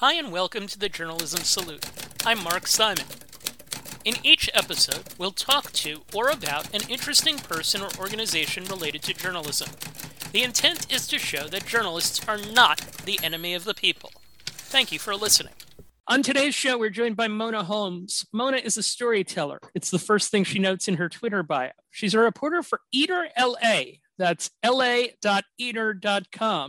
Hi, and welcome to the Journalism Salute. I'm Mark Simon. In each episode, we'll talk to or about an interesting person or organization related to journalism. The intent is to show that journalists are not the enemy of the people. Thank you for listening. On today's show, we're joined by Mona Holmes. Mona is a storyteller. It's the first thing she notes in her Twitter bio. She's a reporter for Eater LA, that's la.eater.com.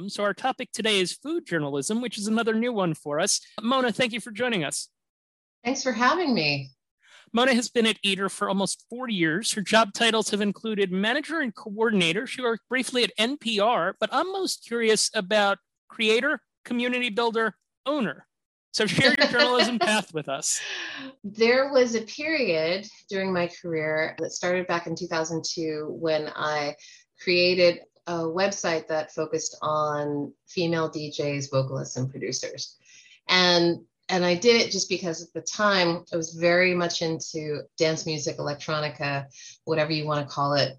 So our topic today is food journalism, which is another new one for us. Mona, thank you for joining us. Thanks for having me. Mona has been at Eater for almost 40 years. Her job titles have included manager and coordinator. She worked briefly at NPR, but I'm most curious about creator, community builder, owner. So share your journalism path with us. There was a period during my career that started back in 2002 when I created a website that focused on female DJs, vocalists, and producers. And and I did it just because at the time I was very much into dance music, electronica, whatever you want to call it.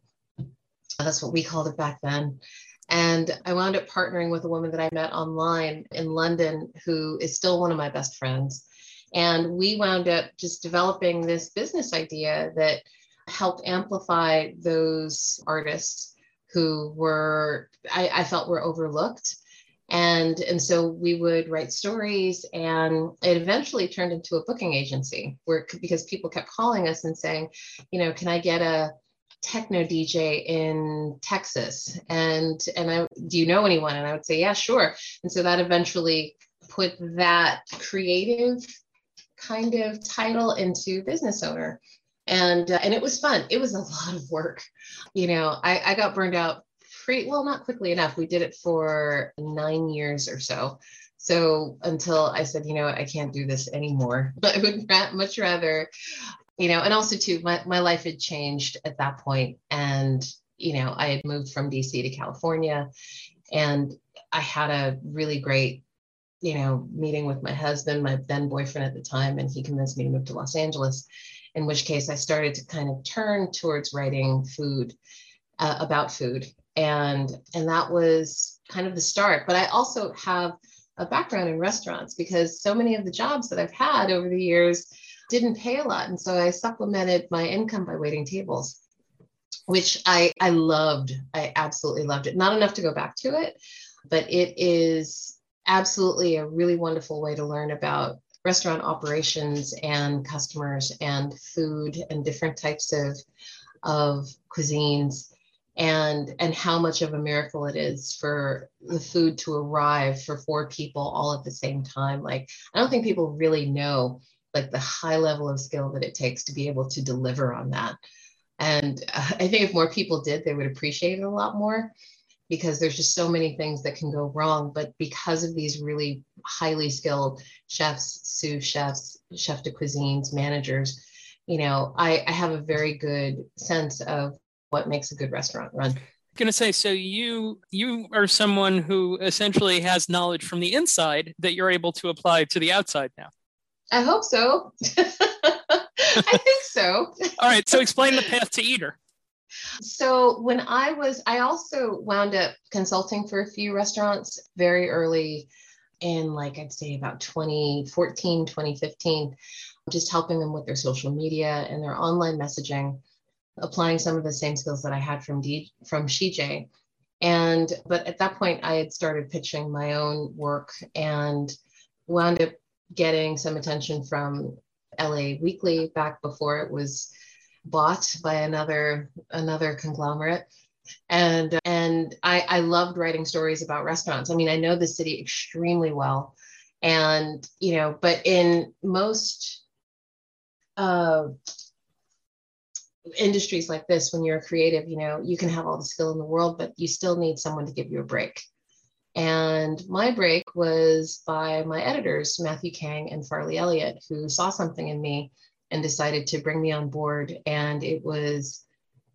That's what we called it back then. And I wound up partnering with a woman that I met online in London who is still one of my best friends. And we wound up just developing this business idea that helped amplify those artists who were I, I felt were overlooked. And and so we would write stories and it eventually turned into a booking agency where because people kept calling us and saying you know can i get a techno dj in texas? And and i do you know anyone? And i would say yeah sure. And so that eventually put that creative kind of title into business owner and uh, and it was fun. It was a lot of work. You know, I, I got burned out pretty well, not quickly enough. We did it for nine years or so. So until I said, you know, I can't do this anymore. But I would much rather, you know, and also too, my, my life had changed at that point, and you know, I had moved from DC to California, and I had a really great you know, meeting with my husband, my then boyfriend at the time, and he convinced me to move to Los Angeles in which case I started to kind of turn towards writing food uh, about food. And, and that was kind of the start. But I also have a background in restaurants because so many of the jobs that I've had over the years didn't pay a lot. And so I supplemented my income by waiting tables, which I, I loved. I absolutely loved it. Not enough to go back to it, but it is absolutely a really wonderful way to learn about restaurant operations and customers and food and different types of of cuisines and and how much of a miracle it is for the food to arrive for four people all at the same time. Like i don't think people really know like the high level of skill that it takes to be able to deliver on that. And uh, i think if more people did they would appreciate it a lot more because there's just so many things that can go wrong. But because of these really highly skilled chefs, sous chefs, chef de cuisines, managers, you know, I, I have a very good sense of what makes a good restaurant run. I was going to say so you you are someone who essentially has knowledge from the inside that you're able to apply to the outside now. I hope so. I think so. All right so explain the path to eater so when I was, I also wound up consulting for a few restaurants very early in like I'd say about 2014, 2015, just helping them with their social media and their online messaging, applying some of the same skills that I had from D, from SheJay. And but at that point I had started pitching my own work and wound up getting some attention from LA Weekly back before it was bought by another another conglomerate. And and I, I loved writing stories about restaurants. I mean i know the city extremely well. And you know but in most uh, industries like this when you're a creative you know you can have all the skill in the world but you still need someone to give you a break. And my break was by my editors matthew kang and farley elliott who saw something in me and decided to bring me on board. And it was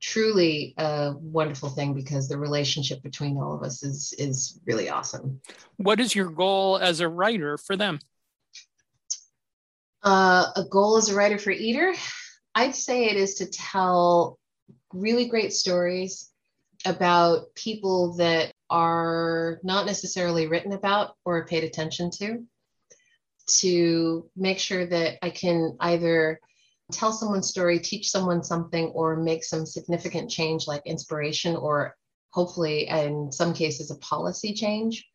truly a wonderful thing because the relationship between all of us is is really awesome. What is your goal as a writer for them? Uh, a goal as a writer for Eater, I'd say it is to tell really great stories about people that are not necessarily written about or paid attention to to make sure that I can either tell someone's story, teach someone something, or make some significant change like inspiration or hopefully in some cases a policy change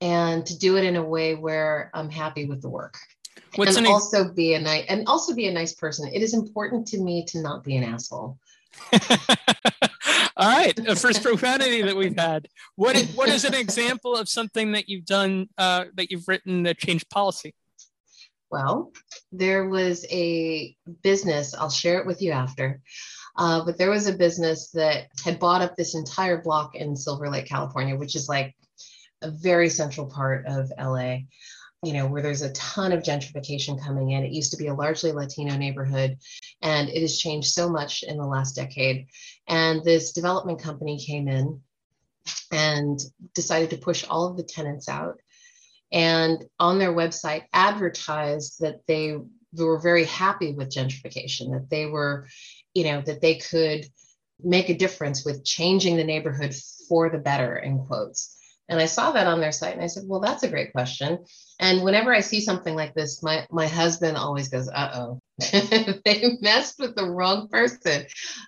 and to do it in a way where I'm happy with the work. What's and also be a nice and also be a nice person. It is important to me to not be an asshole. All right, the first profanity that we've had. What is, what is an example of something that you've done uh, that you've written that changed policy? Well, there was a business. I'll share it with you after. Uh, but there was a business that had bought up this entire block in Silver Lake, California, which is like a very central part of LA you know, where there's a ton of gentrification coming in. It used to be a largely Latino neighborhood, and it has changed so much in the last decade. And this development company came in and decided to push all of the tenants out. And on their website, advertised that they were very happy with gentrification, that they were, you know, that they could make a difference with changing the neighborhood for the better, in quotes. And I saw that on their site and I said, well, that's a great question. And whenever I see something like this, my, my husband always goes, uh oh, they messed with the wrong person.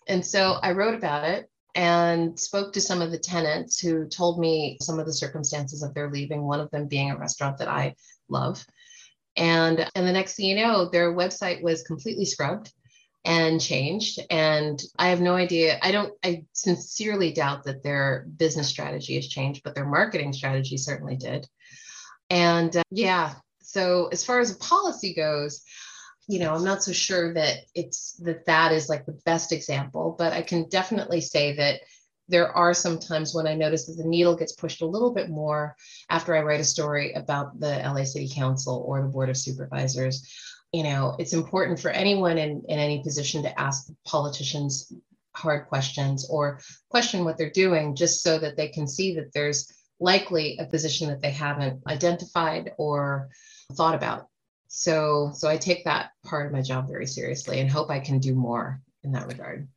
And so I wrote about it and spoke to some of the tenants who told me some of the circumstances of their leaving, one of them being a restaurant that I love. And, and the next thing you know, their website was completely scrubbed and changed. And I have no idea. I don't, I sincerely doubt that their business strategy has changed, but their marketing strategy certainly did. And uh, yeah, so as far as a policy goes, you know, I'm not so sure that it's that that is like the best example, but I can definitely say that there are some times when I notice that the needle gets pushed a little bit more after I write a story about the LA City Council or the Board of Supervisors you know, it's important for anyone in, in any position to ask politicians hard questions or question what they're doing just so that they can see that there's likely a position that they haven't identified or thought about. So, so I take that part of my job very seriously and hope I can do more in that regard.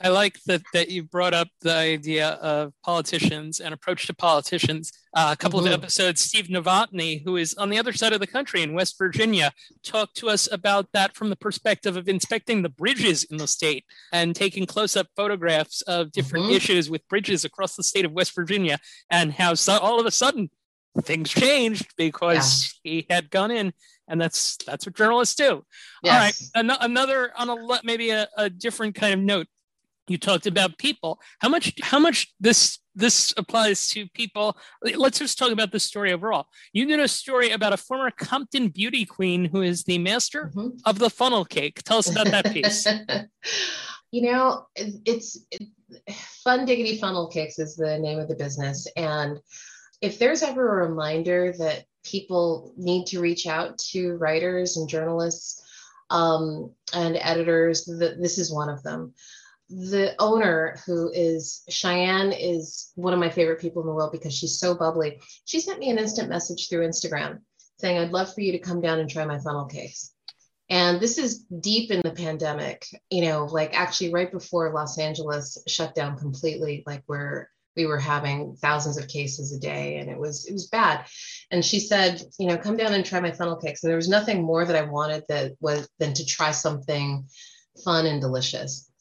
I like that that you brought up the idea of politicians and approach to politicians. Uh, a couple mm-hmm. of episodes, Steve Novotny, who is on the other side of the country in West Virginia, talked to us about that from the perspective of inspecting the bridges in the state and taking close-up photographs of different mm-hmm. issues with bridges across the state of West Virginia, and how so, all of a sudden things changed because yeah. he had gone in and that's that's what journalists do yes. all right An- another on a maybe a, a different kind of note you talked about people. How much how much this this applies to people? Let's just talk about this story overall. You did a story about a former compton beauty queen who is the master mm-hmm. of the funnel cake. Tell us about that piece. You know it's it, fun diggity funnel cakes is the name of the business. And if there's ever a reminder that people need to reach out to writers and journalists um, and editors that this is one of them the owner who is Cheyenne is one of my favorite people in the world because she's so bubbly. She sent me an instant message through Instagram saying, I'd love for you to come down and try my funnel cakes. And this is deep in the pandemic, you know, like actually right before Los Angeles shut down completely, like where we were having thousands of cases a day and it was it was bad. And she said, you know, come down and try my funnel cakes. And there was nothing more that I wanted that was than to try something fun and delicious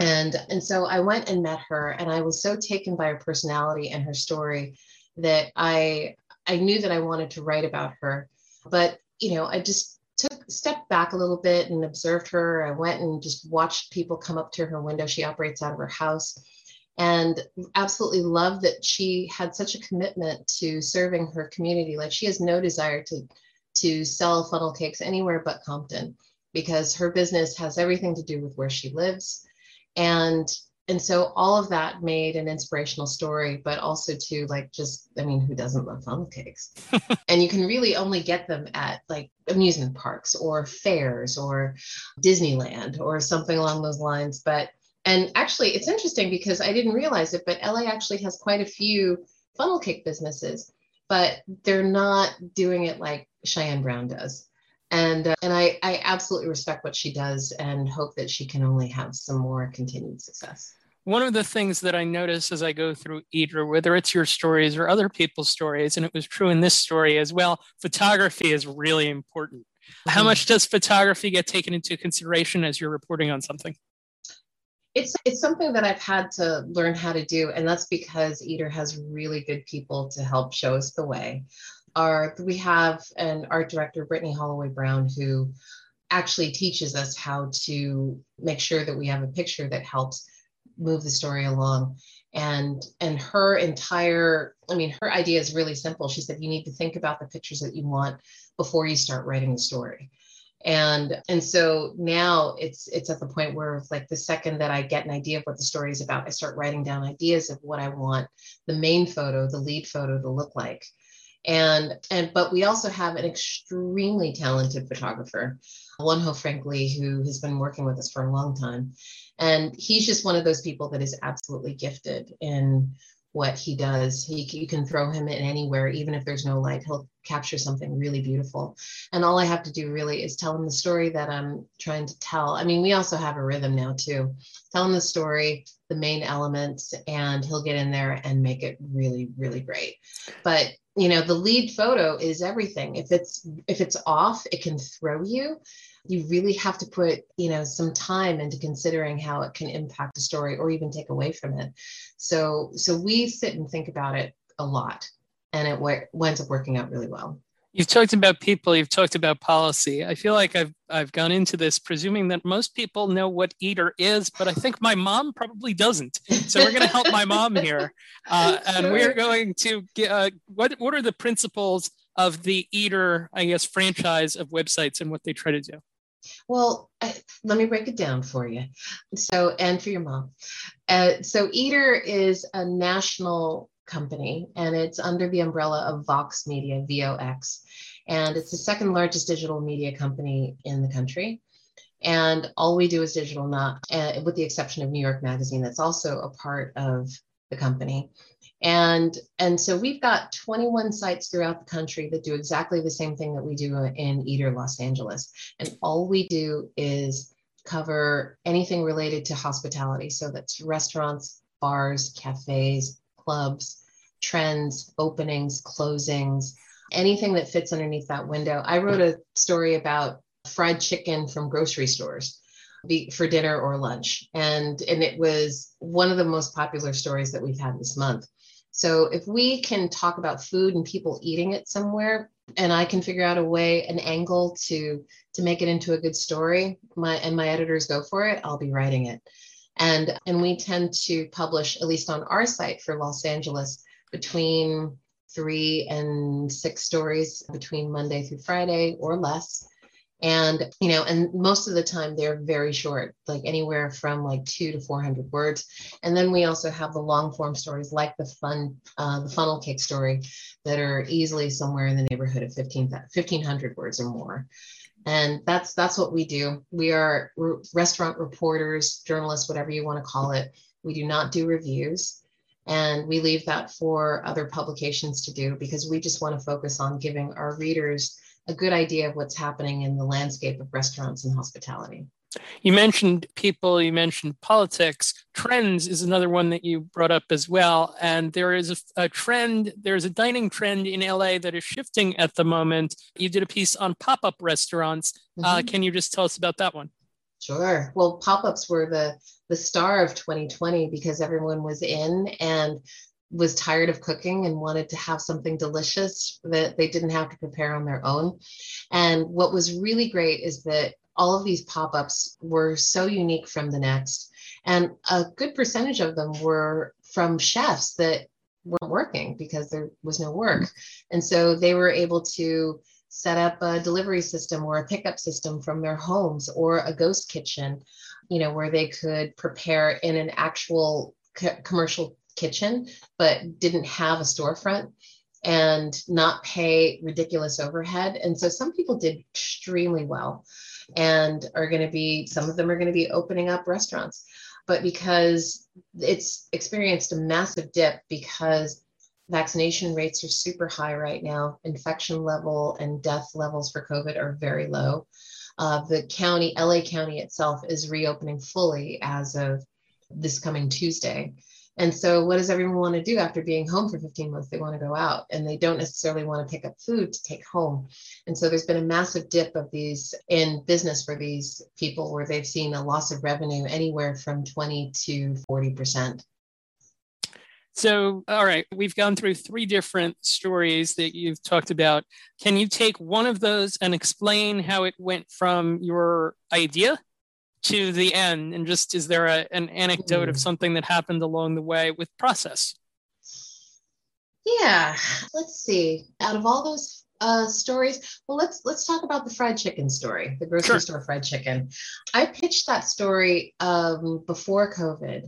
and and so i went and met her and i was so taken by her personality and her story that i i knew that i wanted to write about her. But you know i just took stepped back a little bit and observed her. I went and just watched people come up to her window. She operates out of her house. And absolutely loved that she had such a commitment to serving her community. Like she has no desire to to sell funnel cakes anywhere but compton because her business has everything to do with where she lives and and so all of that made an inspirational story but also to like just i mean who doesn't love funnel cakes? And you can really only get them at like amusement parks or fairs or disneyland or something along those lines. But and actually it's interesting because i didn't realize it but la actually has quite a few funnel cake businesses but they're not doing it like cheyenne brown does and uh, and I, I absolutely respect what she does and hope that she can only have some more continued success one of the things that I notice as I go through Eater, whether it's your stories or other people's stories, and it was true in this story as well, photography is really important. How much does photography get taken into consideration as you're reporting on something? It's it's something that I've had to learn how to do, and that's because Eater has really good people to help show us the way. Our we have an art director, Brittany Holloway Brown, who actually teaches us how to make sure that we have a picture that helps move the story along. And and her entire i mean her idea is really simple. She said you need to think about the pictures that you want before you start writing the story. And and so now it's it's at the point where like the second that i get an idea of what the story is about i start writing down ideas of what i want the main photo the lead photo to look like and and but we also have an extremely talented photographer Wonho Frank Lee, who has been working with us for a long time. And he's just one of those people that is absolutely gifted in what he does. He, you can throw him in anywhere, even if there's no light, he'll capture something really beautiful. And all I have to do really is tell him the story that I'm trying to tell. I mean, we also have a rhythm now too. Tell him the story, the main elements, and he'll get in there and make it really, really great. But you know, the lead photo is everything. If it's if it's off, it can throw you you really have to put you know some time into considering how it can impact a story or even take away from it so so we sit and think about it a lot and it w- winds up working out really well You've talked about people, you've talked about policy. I feel like I've I've gone into this presuming that most people know what Eater is, but I think my mom probably doesn't. So we're going to help my mom here, uh, and sure. we're going to get uh, what what are the principles of the Eater, I guess, franchise of websites and what they try to do. Well, I, let me break it down for you. So, and for your mom. Uh, so, Eater is a national company and it's under the umbrella of Vox Media, VOX. And it's the second largest digital media company in the country. And all we do is digital, not uh, with the exception of New York Magazine, that's also a part of the company. And, and so we've got 21 sites throughout the country that do exactly the same thing that we do in Eater Los Angeles. And all we do is cover anything related to hospitality. So that's restaurants, bars, cafes, clubs, trends, openings, closings, anything that fits underneath that window. I wrote a story about fried chicken from grocery stores for dinner or lunch. And, and it was one of the most popular stories that we've had this month. So if we can talk about food and people eating it somewhere, and I can figure out a way, an angle to to make it into a good story, my and my editors go for it, I'll be writing it. And and we tend to publish, at least on our site for Los Angeles, between three and six stories between Monday through Friday or less and you know and most of the time they're very short like anywhere from like two to 400 words. And then we also have the long form stories like the fun uh, the funnel cake story that are easily somewhere in the neighborhood of 15 1500 words or more. And that's that's what we do. We are restaurant reporters journalists whatever you want to call it. We do not do reviews. And we leave that for other publications to do because we just want to focus on giving our readers a good idea of what's happening in the landscape of restaurants and hospitality. You mentioned people, you mentioned politics. Trends is another one that you brought up as well. And there is a, a, trend, there's a dining trend in LA that is shifting at the moment. You did a piece on pop up restaurants. Uh, mm-hmm. Uh, can you just tell us about that one? Sure. Well, pop ups were the, the star of 2020 because everyone was in and was tired of cooking and wanted to have something delicious that they didn't have to prepare on their own. And what was really great is that all of these pop ups were so unique from the next. And a good percentage of them were from chefs that weren't working because there was no work. And so they were able to set up a delivery system or a pickup system from their homes or a ghost kitchen, you know, where they could prepare in an actual commercial kitchen, but didn't have a storefront and not pay ridiculous overhead. And so some people did extremely well and are going to be, some of them are going to be opening up restaurants. But because it's experienced a massive dip because vaccination rates are super high right now, infection level and death levels for COVID are very low. Uh, the county, LA County itself, is reopening fully as of this coming Tuesday. And so, what does everyone want to do after being home for 15 months? They want to go out and they don't necessarily want to pick up food to take home. And so, there's been a massive dip of these in business for these people where they've seen a loss of revenue anywhere from 20 to 40%. So, all right, we've gone through three different stories that you've talked about. Can you take one of those and explain how it went from your idea to the end? And just is there a, an anecdote mm. of hmm. something that happened along the way with process? Yeah, let's see. Out of all those uh, stories, well, let's let's talk about the fried chicken story, the grocery sure. store fried chicken. I pitched that story um, before COVID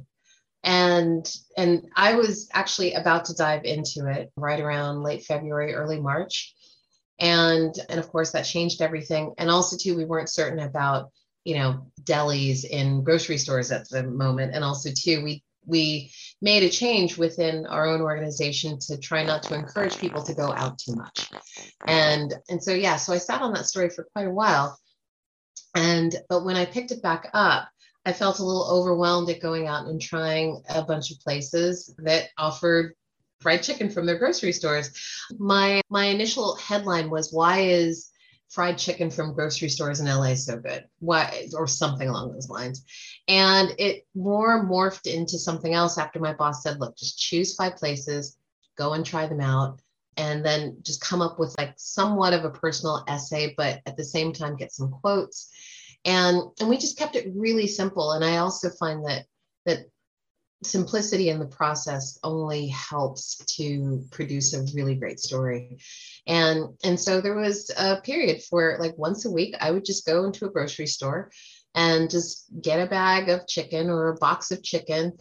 and and i was actually about to dive into it right around late february early march and and of course that changed everything and also too we weren't certain about you know delis in grocery stores at the moment. And also too we we made a change within our own organization to try not to encourage people to go out too much. And and so yeah so i sat on that story for quite a while. And but when i picked it back up I felt a little overwhelmed at going out and trying a bunch of places that offered fried chicken from their grocery stores. My my initial headline was why is fried chicken from grocery stores in LA is so good? Why or something along those lines. And it more morphed into something else after my boss said, look, just choose five places, go and try them out and then just come up with like somewhat of a personal essay but at the same time get some quotes and and we just kept it really simple and i also find that that simplicity in the process only helps to produce a really great story and and so there was a period where like once a week i would just go into a grocery store and just get a bag of chicken or a box of chicken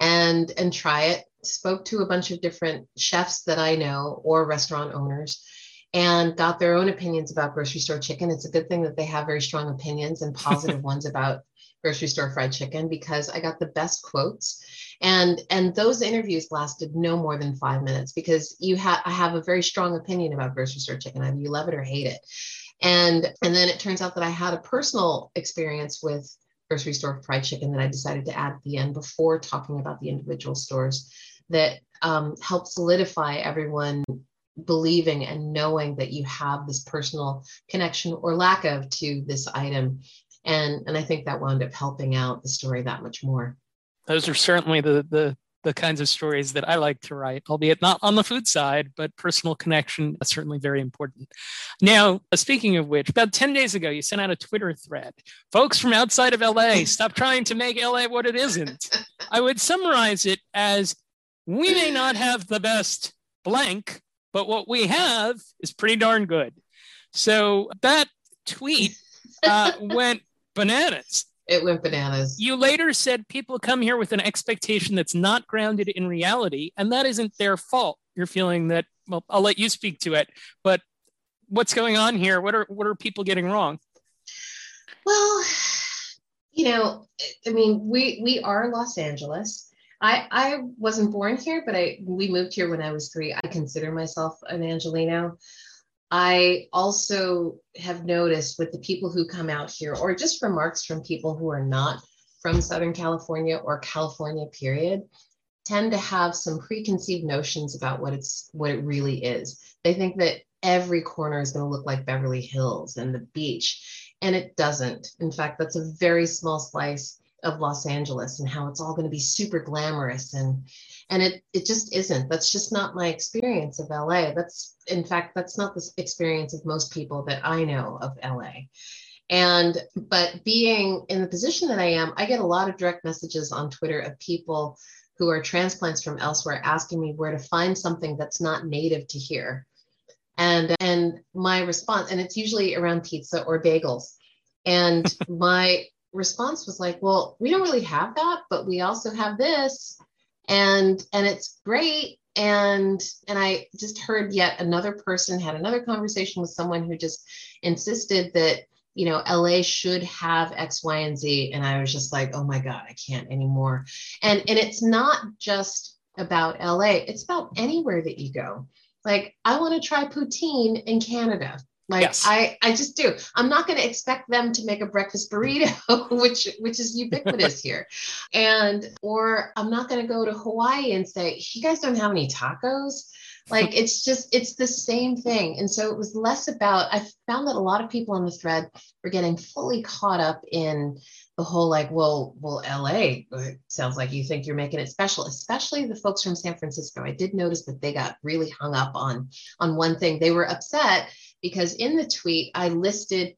and and try it spoke to a bunch of different chefs that i know or restaurant owners and got their own opinions about grocery store chicken. It's a good thing that they have very strong opinions and positive ones about grocery store fried chicken because I got the best quotes. And and those interviews lasted no more than five minutes because you have I have a very strong opinion about grocery store chicken. Either you love it or hate it. And and then it turns out that I had a personal experience with grocery store fried chicken that I decided to add at the end before talking about the individual stores that um, helped solidify everyone believing and knowing that you have this personal connection or lack of to this item and and i think that wound up helping out the story that much more those are certainly the the the kinds of stories that I like to write, albeit not on the food side, but personal connection is certainly very important. Now, speaking of which, about 10 days ago, you sent out a Twitter thread. Folks from outside of LA, stop trying to make LA what it isn't. I would summarize it as we may not have the best blank, but what we have is pretty darn good. So that tweet uh, went bananas. It went bananas. You later said people come here with an expectation that's not grounded in reality, and that isn't their fault. You're feeling that, well, I'll let you speak to it, but what's going on here? What are what are people getting wrong? Well, you know, I mean, we we are Los Angeles. I I wasn't born here, but I we moved here when I was three. I consider myself an Angelino. I also have noticed with the people who come out here, or just remarks from people who are not from Southern California or California, period, tend to have some preconceived notions about what it's what it really is. They think that every corner is going to look like Beverly Hills and the beach, and it doesn't. In fact, that's a very small slice of Los Angeles and how it's all going to be super glamorous and and it it just isn't. That's just not my experience of LA. That's in fact that's not the experience of most people that I know of LA. And but being in the position that I am, I get a lot of direct messages on Twitter of people who are transplants from elsewhere asking me where to find something that's not native to here. And and my response and it's usually around pizza or bagels. And my response was like, well, we don't really have that, but we also have this. And and it's great. And and i just heard yet another person had another conversation with someone who just insisted that you know la should have x y and z. And i was just like oh my god i can't anymore. And and it's not just about la it's about anywhere that you go. Like i want to try poutine in canada Like yes. I, I just do. I'm not going to expect them to make a breakfast burrito, which which is ubiquitous here, and or I'm not going to go to Hawaii and say, "You guys don't have any tacos." Like it's just it's the same thing. And so it was less about. I found that a lot of people on the thread were getting fully caught up in the whole like, well, well, LA sounds like you think you're making it special, especially the folks from San Francisco. I did notice that they got really hung up on on one thing. They were upset because in the tweet I listed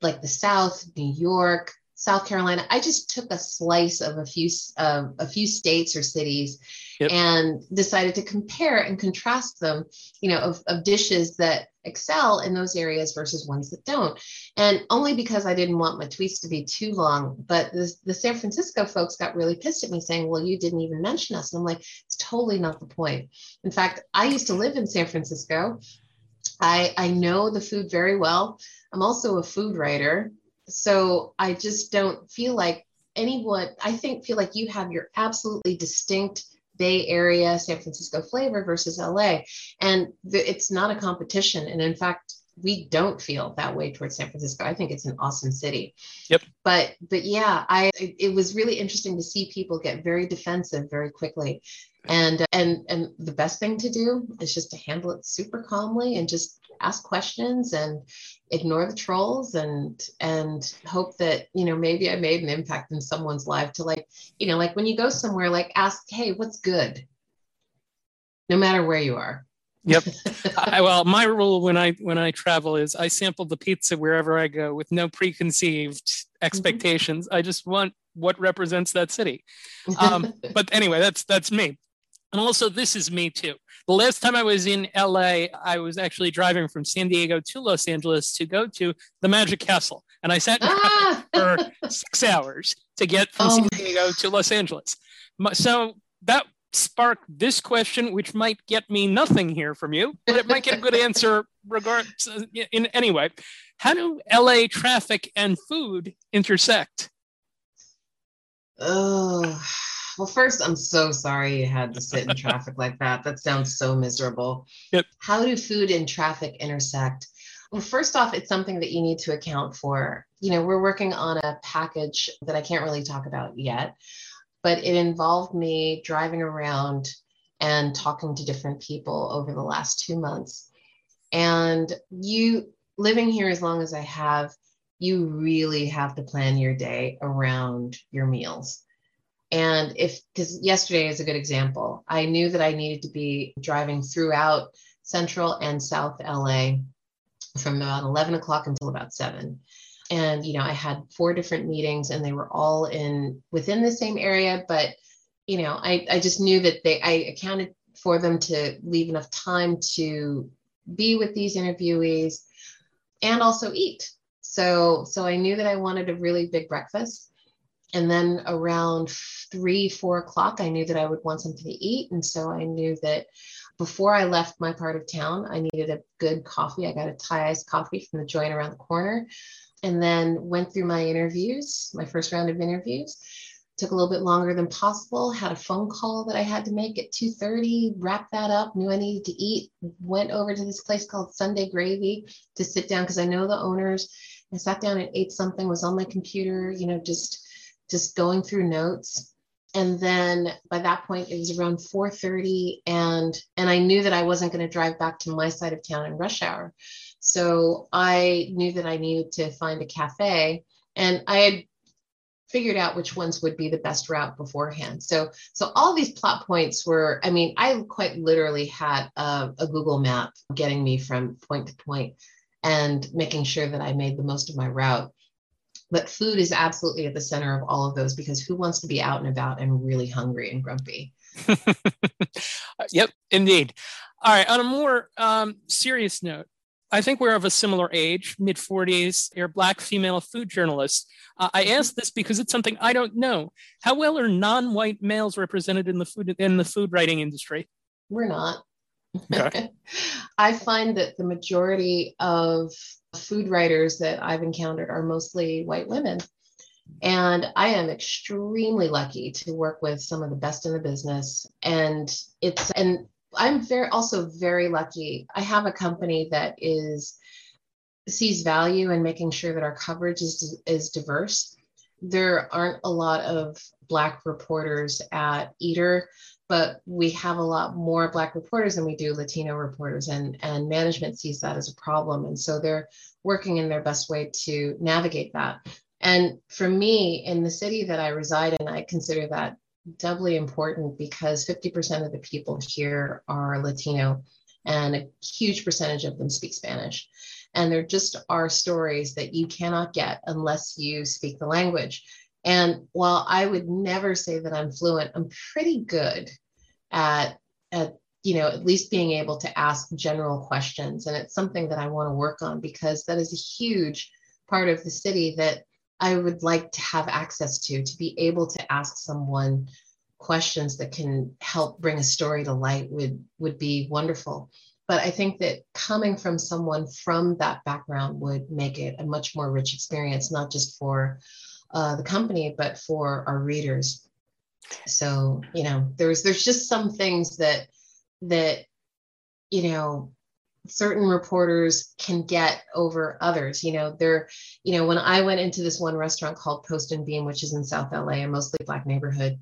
like the South, New York, South Carolina. I just took a slice of a few uh, a few states or cities yep. and decided to compare and contrast them, you know, of, of dishes that excel in those areas versus ones that don't. And only because I didn't want my tweets to be too long. But the, the San Francisco folks got really pissed at me saying, well, you didn't even mention us. And I'm like, it's totally not the point. In fact, I used to live in San Francisco. I, I know the food very well. I'm also a food writer. So I just don't feel like anyone, I think, feel like you have your absolutely distinct Bay Area, San Francisco flavor versus LA. And it's not a competition. And in fact, we don't feel that way towards San Francisco. I think it's an awesome city. Yep. But but yeah, I it was really interesting to see people get very defensive very quickly. And and and the best thing to do is just to handle it super calmly and just ask questions and ignore the trolls and and hope that you know maybe i made an impact in someone's life to like you know like when you go somewhere like ask hey what's good no matter where you are yep I, well my rule when i when i travel is i sample the pizza wherever i go with no preconceived mm-hmm. expectations mm-hmm. i just want what represents that city um, but anyway that's that's me and also this is me too the last time I was in LA, I was actually driving from San Diego to Los Angeles to go to the Magic Castle. And I sat ah! for six hours to get from oh San Diego to Los Angeles. So that sparked this question, which might get me nothing here from you, but it might get a good answer regardless. In anyway, how do LA traffic and food intersect? Oh, well, first, I'm so sorry you had to sit in traffic like that. That sounds so miserable. Yep. How do food and traffic intersect? Well, first off, it's something that you need to account for. You know, we're working on a package that I can't really talk about yet, but it involved me driving around and talking to different people over the last two months. And you living here as long as I have, you really have to plan your day around your meals. And if, because yesterday is a good example, I knew that I needed to be driving throughout central and south LA from about 11 o'clock until about 7 and you know i had four different meetings and they were all in within the same area but you know i, I just knew that they i accounted for them to leave enough time to be with these interviewees and also eat so so i knew that i wanted a really big breakfast and then around three, four o'clock, I knew that I would want something to eat. And so I knew that before I left my part of town, I needed a good coffee. I got a Thai iced coffee from the joint around the corner and then went through my interviews, my first round of interviews. Took a little bit longer than possible. Had a phone call that I had to make at 2:30. Wrapped that up. Knew I needed to eat. Went over to this place called Sunday Gravy to sit down because I know the owners. I sat down and ate something. Was on my computer. You know, just just going through notes and then by that point it was around 4.30 and and i knew that i wasn't going to drive back to my side of town in rush hour so i knew that i needed to find a cafe and i had figured out which ones would be the best route beforehand so so all these plot points were i mean i quite literally had a, a google map getting me from point to point and making sure that i made the most of my route but food is absolutely at the center of all of those because who wants to be out and about and really hungry and grumpy? yep, indeed. All right, on a more um, serious note, I think we're of a similar age, mid 40s. You're a black female food journalist. Uh, I mm-hmm. ask this because it's something I don't know. How well are non-white males represented in the food in the food writing industry? We're not. Okay. I find that the majority of food writers that I've encountered are mostly white women. And I am extremely lucky to work with some of the best in the business. And it's, and I'm very, also very lucky. I have a company that is sees value in making sure that our coverage is is diverse. There aren't a lot of black reporters at Eater, but we have a lot more black reporters than we do Latino reporters, and and management sees that as a problem, and so they're working in their best way to navigate that. And for me, in the city that I reside in, I consider that doubly important because 50% of the people here are Latino and a huge percentage of them speak Spanish. And there just are stories that you cannot get unless you speak the language. And while I would never say that I'm fluent, I'm pretty good at, at you know, at least being able to ask general questions. And it's something that I want to work on because that is a huge part of the city that I would like to have access to, to be able to ask someone questions that can help bring a story to light would would be wonderful. But i think that coming from someone from that background would make it a much more rich experience not just for uh, the company but for our readers. So you know there's there's just some things that that you know certain reporters can get over others you know they're you know when i went into this one restaurant called post and beam which is in south la a mostly black neighborhood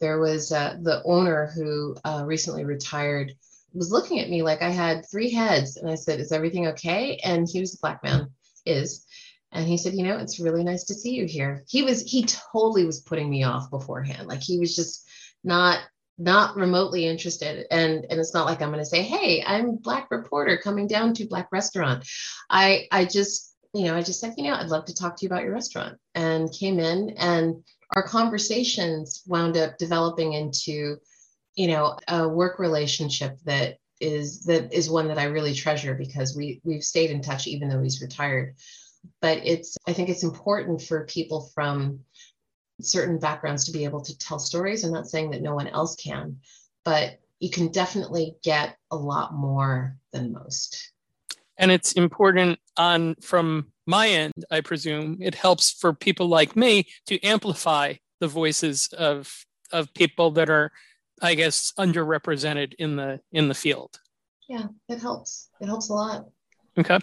there was uh, the owner who uh, recently retired was looking at me like I had three heads. And I said, Is everything okay? And he was a black man, is. And he said, You know, it's really nice to see you here. He was, he totally was putting me off beforehand. Like he was just not not remotely interested and and it's not like i'm going to say hey i'm black reporter coming down to black restaurant i i just you know i just said you know i'd love to talk to you about your restaurant and came in and our conversations wound up developing into you know a work relationship that is that is one that I really treasure because we we've stayed in touch even though he's retired. But it's I think it's important for people from certain backgrounds to be able to tell stories. I'm not saying that no one else can, but you can definitely get a lot more than most. And it's important on from my end, I presume, it helps for people like me to amplify the voices of of people that are, I guess, underrepresented in the in the field. Yeah, it helps. It helps a lot. Okay.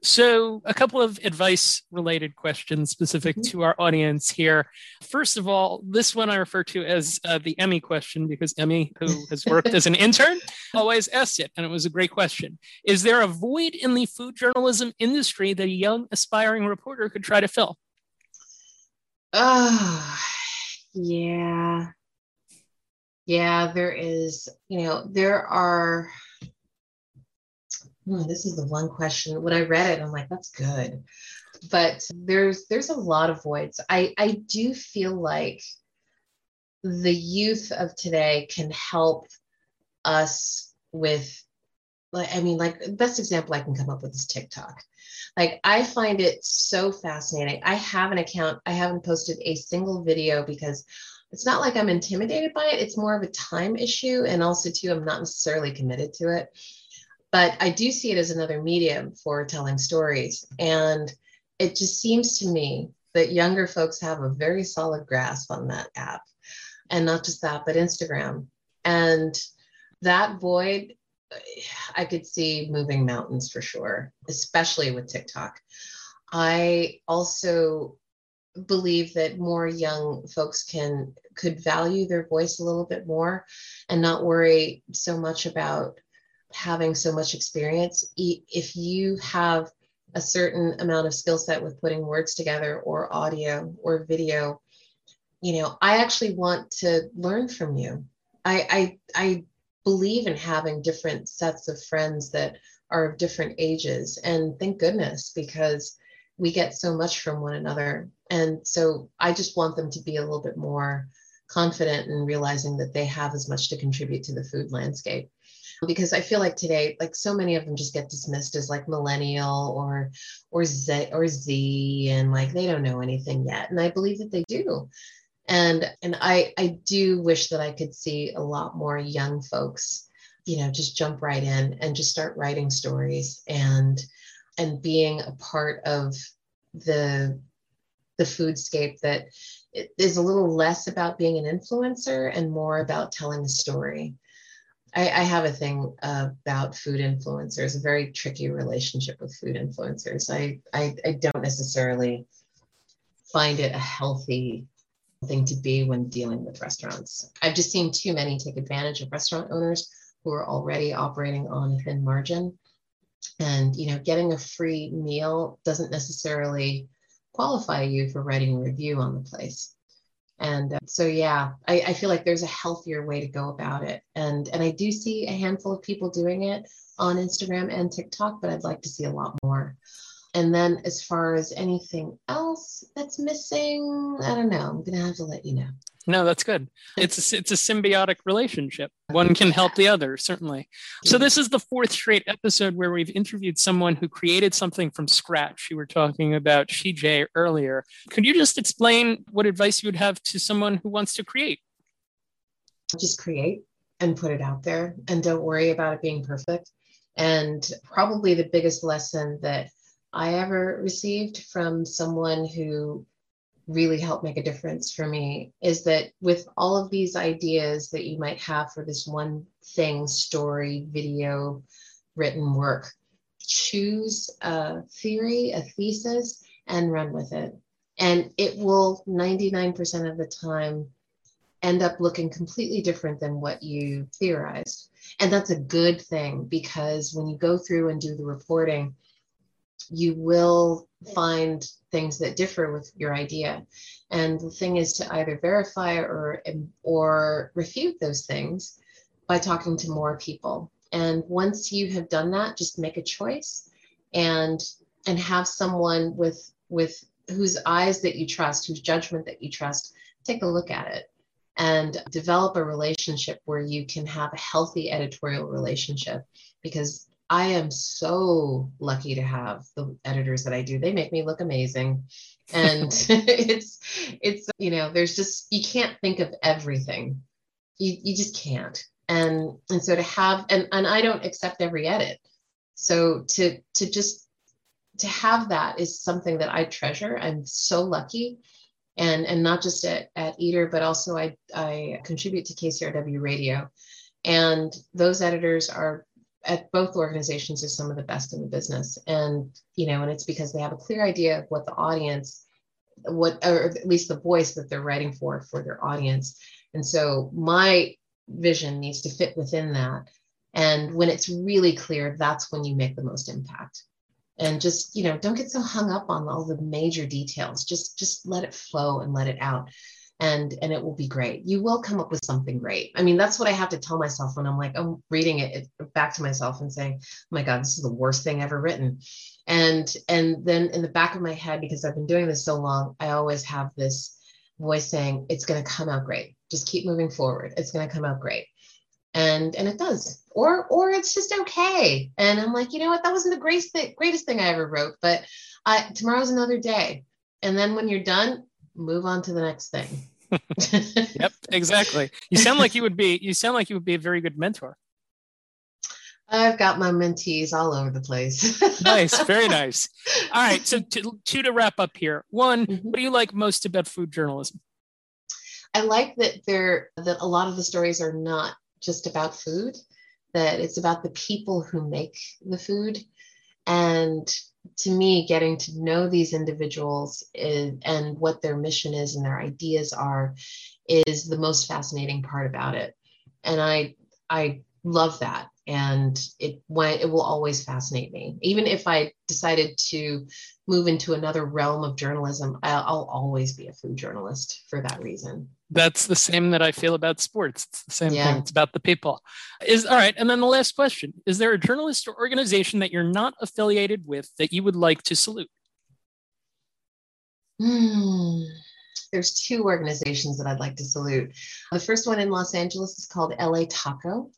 So, a couple of advice related questions specific mm-hmm. to our audience here. First of all, this one I refer to as uh, the Emmy question because Emmy, who has worked as an intern, always asks it, and it was a great question. Is there a void in the food journalism industry that a young aspiring reporter could try to fill? Oh, yeah. Yeah, there is. You know, there are hmm, this is the one question. When I read it, I'm like, that's good. But there's there's a lot of voids. I I do feel like the youth of today can help us with like I mean like the best example I can come up with is TikTok. Like I find it so fascinating. I have an account. I haven't posted a single video because it's not like I'm intimidated by it. It's more of a time issue and also too I'm not necessarily committed to it but I do see it as another medium for telling stories. And it just seems to me that younger folks have a very solid grasp on that app. And not just that, but Instagram. And that void, I could see moving mountains for sure, especially with TikTok. I also believe that more young folks can could value their voice a little bit more and not worry so much about having so much experience, if you have a certain amount of skill set with putting words together or audio or video, you know, I actually want to learn from you. I, I, I believe in having different sets of friends that are of different ages. And thank goodness, because we get so much from one another. And so I just want them to be a little bit more confident in realizing that they have as much to contribute to the food landscape because I feel like today, like so many of them just get dismissed as like millennial or or Z or Z, and like they don't know anything yet. And I believe that they do. And and I I do wish that I could see a lot more young folks, you know, just jump right in and just start writing stories and and being a part of the the foodscape that is a little less about being an influencer and more about telling a story I, I have a thing about food influencers, a very tricky relationship with food influencers. I, I, I don't necessarily find it a healthy thing to be when dealing with restaurants. I've just seen too many take advantage of restaurant owners who are already operating on a thin margin. And you know, getting a free meal doesn't necessarily qualify you for writing a review on the place. And uh, so, yeah, I, I feel like there's a healthier way to go about it. And and I do see a handful of people doing it on Instagram and TikTok, but I'd like to see a lot more. And then as far as anything else that's missing, I don't know. I'm gonna have to let you know. No, that's good. It's a, it's a symbiotic relationship. One can help the other, certainly. So this is the fourth straight episode where we've interviewed someone who created something from scratch. You were talking about SheJay earlier. Could you just explain what advice you would have to someone who wants to create? Just create and put it out there, and don't worry about it being perfect. And probably the biggest lesson that I ever received from someone who really helped make a difference for me is that with all of these ideas that you might have for this one thing story, video, written work, choose a theory, a thesis, and run with it. And it will 99% of the time end up looking completely different than what you theorized. And that's a good thing because when you go through and do the reporting, you will find things that differ with your idea. And the thing is to either verify or or refute those things by talking to more people. And once you have done that, just make a choice and and have someone with with whose eyes that you trust, whose judgment that you trust, take a look at it and develop a relationship where you can have a healthy editorial relationship because I am so lucky to have the editors that I do. They make me look amazing. And it's it's you know, there's just you can't think of everything. You you just can't. And and so to have and and I don't accept every edit. So to to just to have that is something that I treasure. I'm so lucky. And and not just at, at Eater, but also I I contribute to KCRW radio. And those editors are at both organizations are some of the best in the business. And you know and it's because they have a clear idea of what the audience what or at least the voice that they're writing for for their audience. And so my vision needs to fit within that. And when it's really clear that's when you make the most impact. And just you know don't get so hung up on all the major details. Just just let it flow and let it out and and it will be great. You will come up with something great. I mean that's what i have to tell myself when i'm like i'm reading it back to myself and saying oh my god this is the worst thing ever written. And and then in the back of my head because i've been doing this so long i always have this voice saying it's going to come out great. Just keep moving forward. It's going to come out great. And and it does. Or or it's just okay. And i'm like you know what? That wasn't the greatest thing, greatest thing i ever wrote but I, tomorrow's another day. And then when you're done move on to the next thing. Yep, exactly. You sound like you would be you sound like you would be a very good mentor. I've got my mentees all over the place. nice, very nice. All right, so to, two to wrap up here. One, mm-hmm. what do you like most about food journalism? I like that there that a lot of the stories are not just about food, that it's about the people who make the food and to me, getting to know these individuals is, and what their mission is and their ideas are is the most fascinating part about it. And I, I love that. And it it will always fascinate me. Even if I decided to move into another realm of journalism, I'll, I'll always be a food journalist for that reason that's the same that I feel about sports. It's the same yeah. thing. It's about the people. Is all right. And then the last question: Is there a journalist or organization that you're not affiliated with that you would like to salute? Hmm. There's two organizations that I'd like to salute. The first one in Los Angeles is called LA Taco,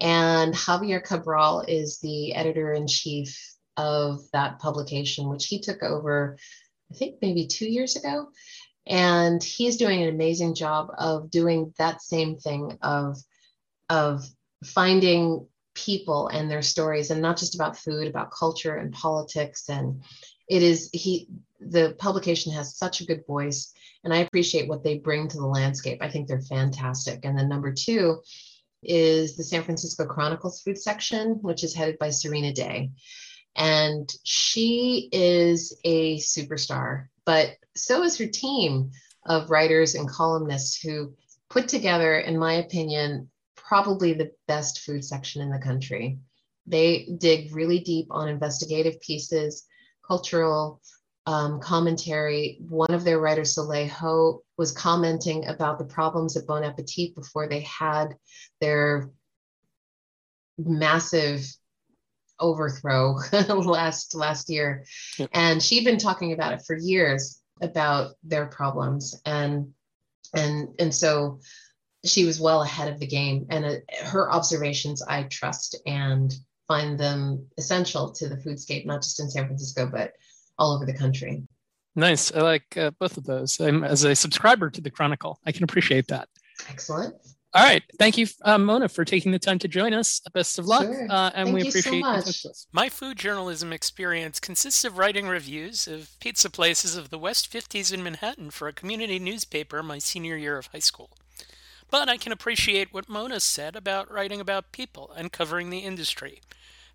and Javier Cabral is the editor in chief of that publication, which he took over, I think maybe two years ago and he's doing an amazing job of doing that same thing of of finding people and their stories and not just about food about culture and politics. And it is he the publication has such a good voice and i appreciate what they bring to the landscape. I think they're fantastic. And then number two is the San Francisco Chronicles food section, which is headed by Serena Dai. And she is a superstar, but so is her team of writers and columnists who put together, in my opinion, probably the best food section in the country. They dig really deep on investigative pieces, cultural um, commentary. One of their writers, Soleil Ho, was commenting about the problems at Bon Appetit before they had their massive overthrow last last year. Yep. and she'd been talking about it for years about their problems and and and so she was well ahead of the game. And uh, her observations i trust and find them essential to the foodscape not just in san francisco but all over the country. Nice. I like uh, both of those. I'm, as a subscriber to the chronicle i can appreciate that. Excellent all right. Thank you, uh, Mona, for taking the time to join us. Best of luck. Sure. Uh, and Thank we appreciate so My food journalism experience consists of writing reviews of pizza places of the West 50s in Manhattan for a community newspaper my senior year of high school. But I can appreciate what Mona said about writing about people and covering the industry.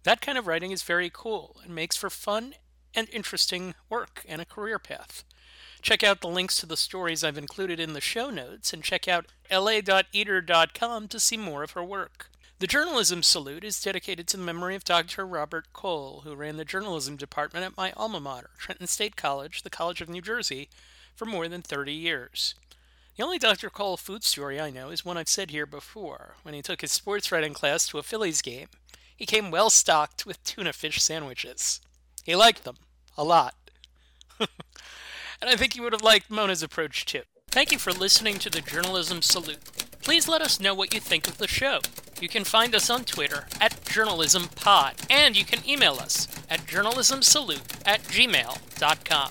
That kind of writing is very cool and makes for fun and interesting work and a career path. Check out the links to the stories I've included in the show notes and check out la.eater.com to see more of her work. The Journalism Salute is dedicated to the memory of Dr. Robert Cole, who ran the journalism department at my alma mater, Trenton State College, the College of New Jersey, for more than 30 years. The only Dr. Cole food story I know is one I've said here before. When he took his sports writing class to a Phillies game, he came well stocked with tuna fish sandwiches. He liked them a lot. and I think you would have liked Mona's approach too. Thank you for listening to the Journalism Salute. Please let us know what you think of the show. You can find us on Twitter at JournalismPod, and you can email us at journalismsalute at gmail.com.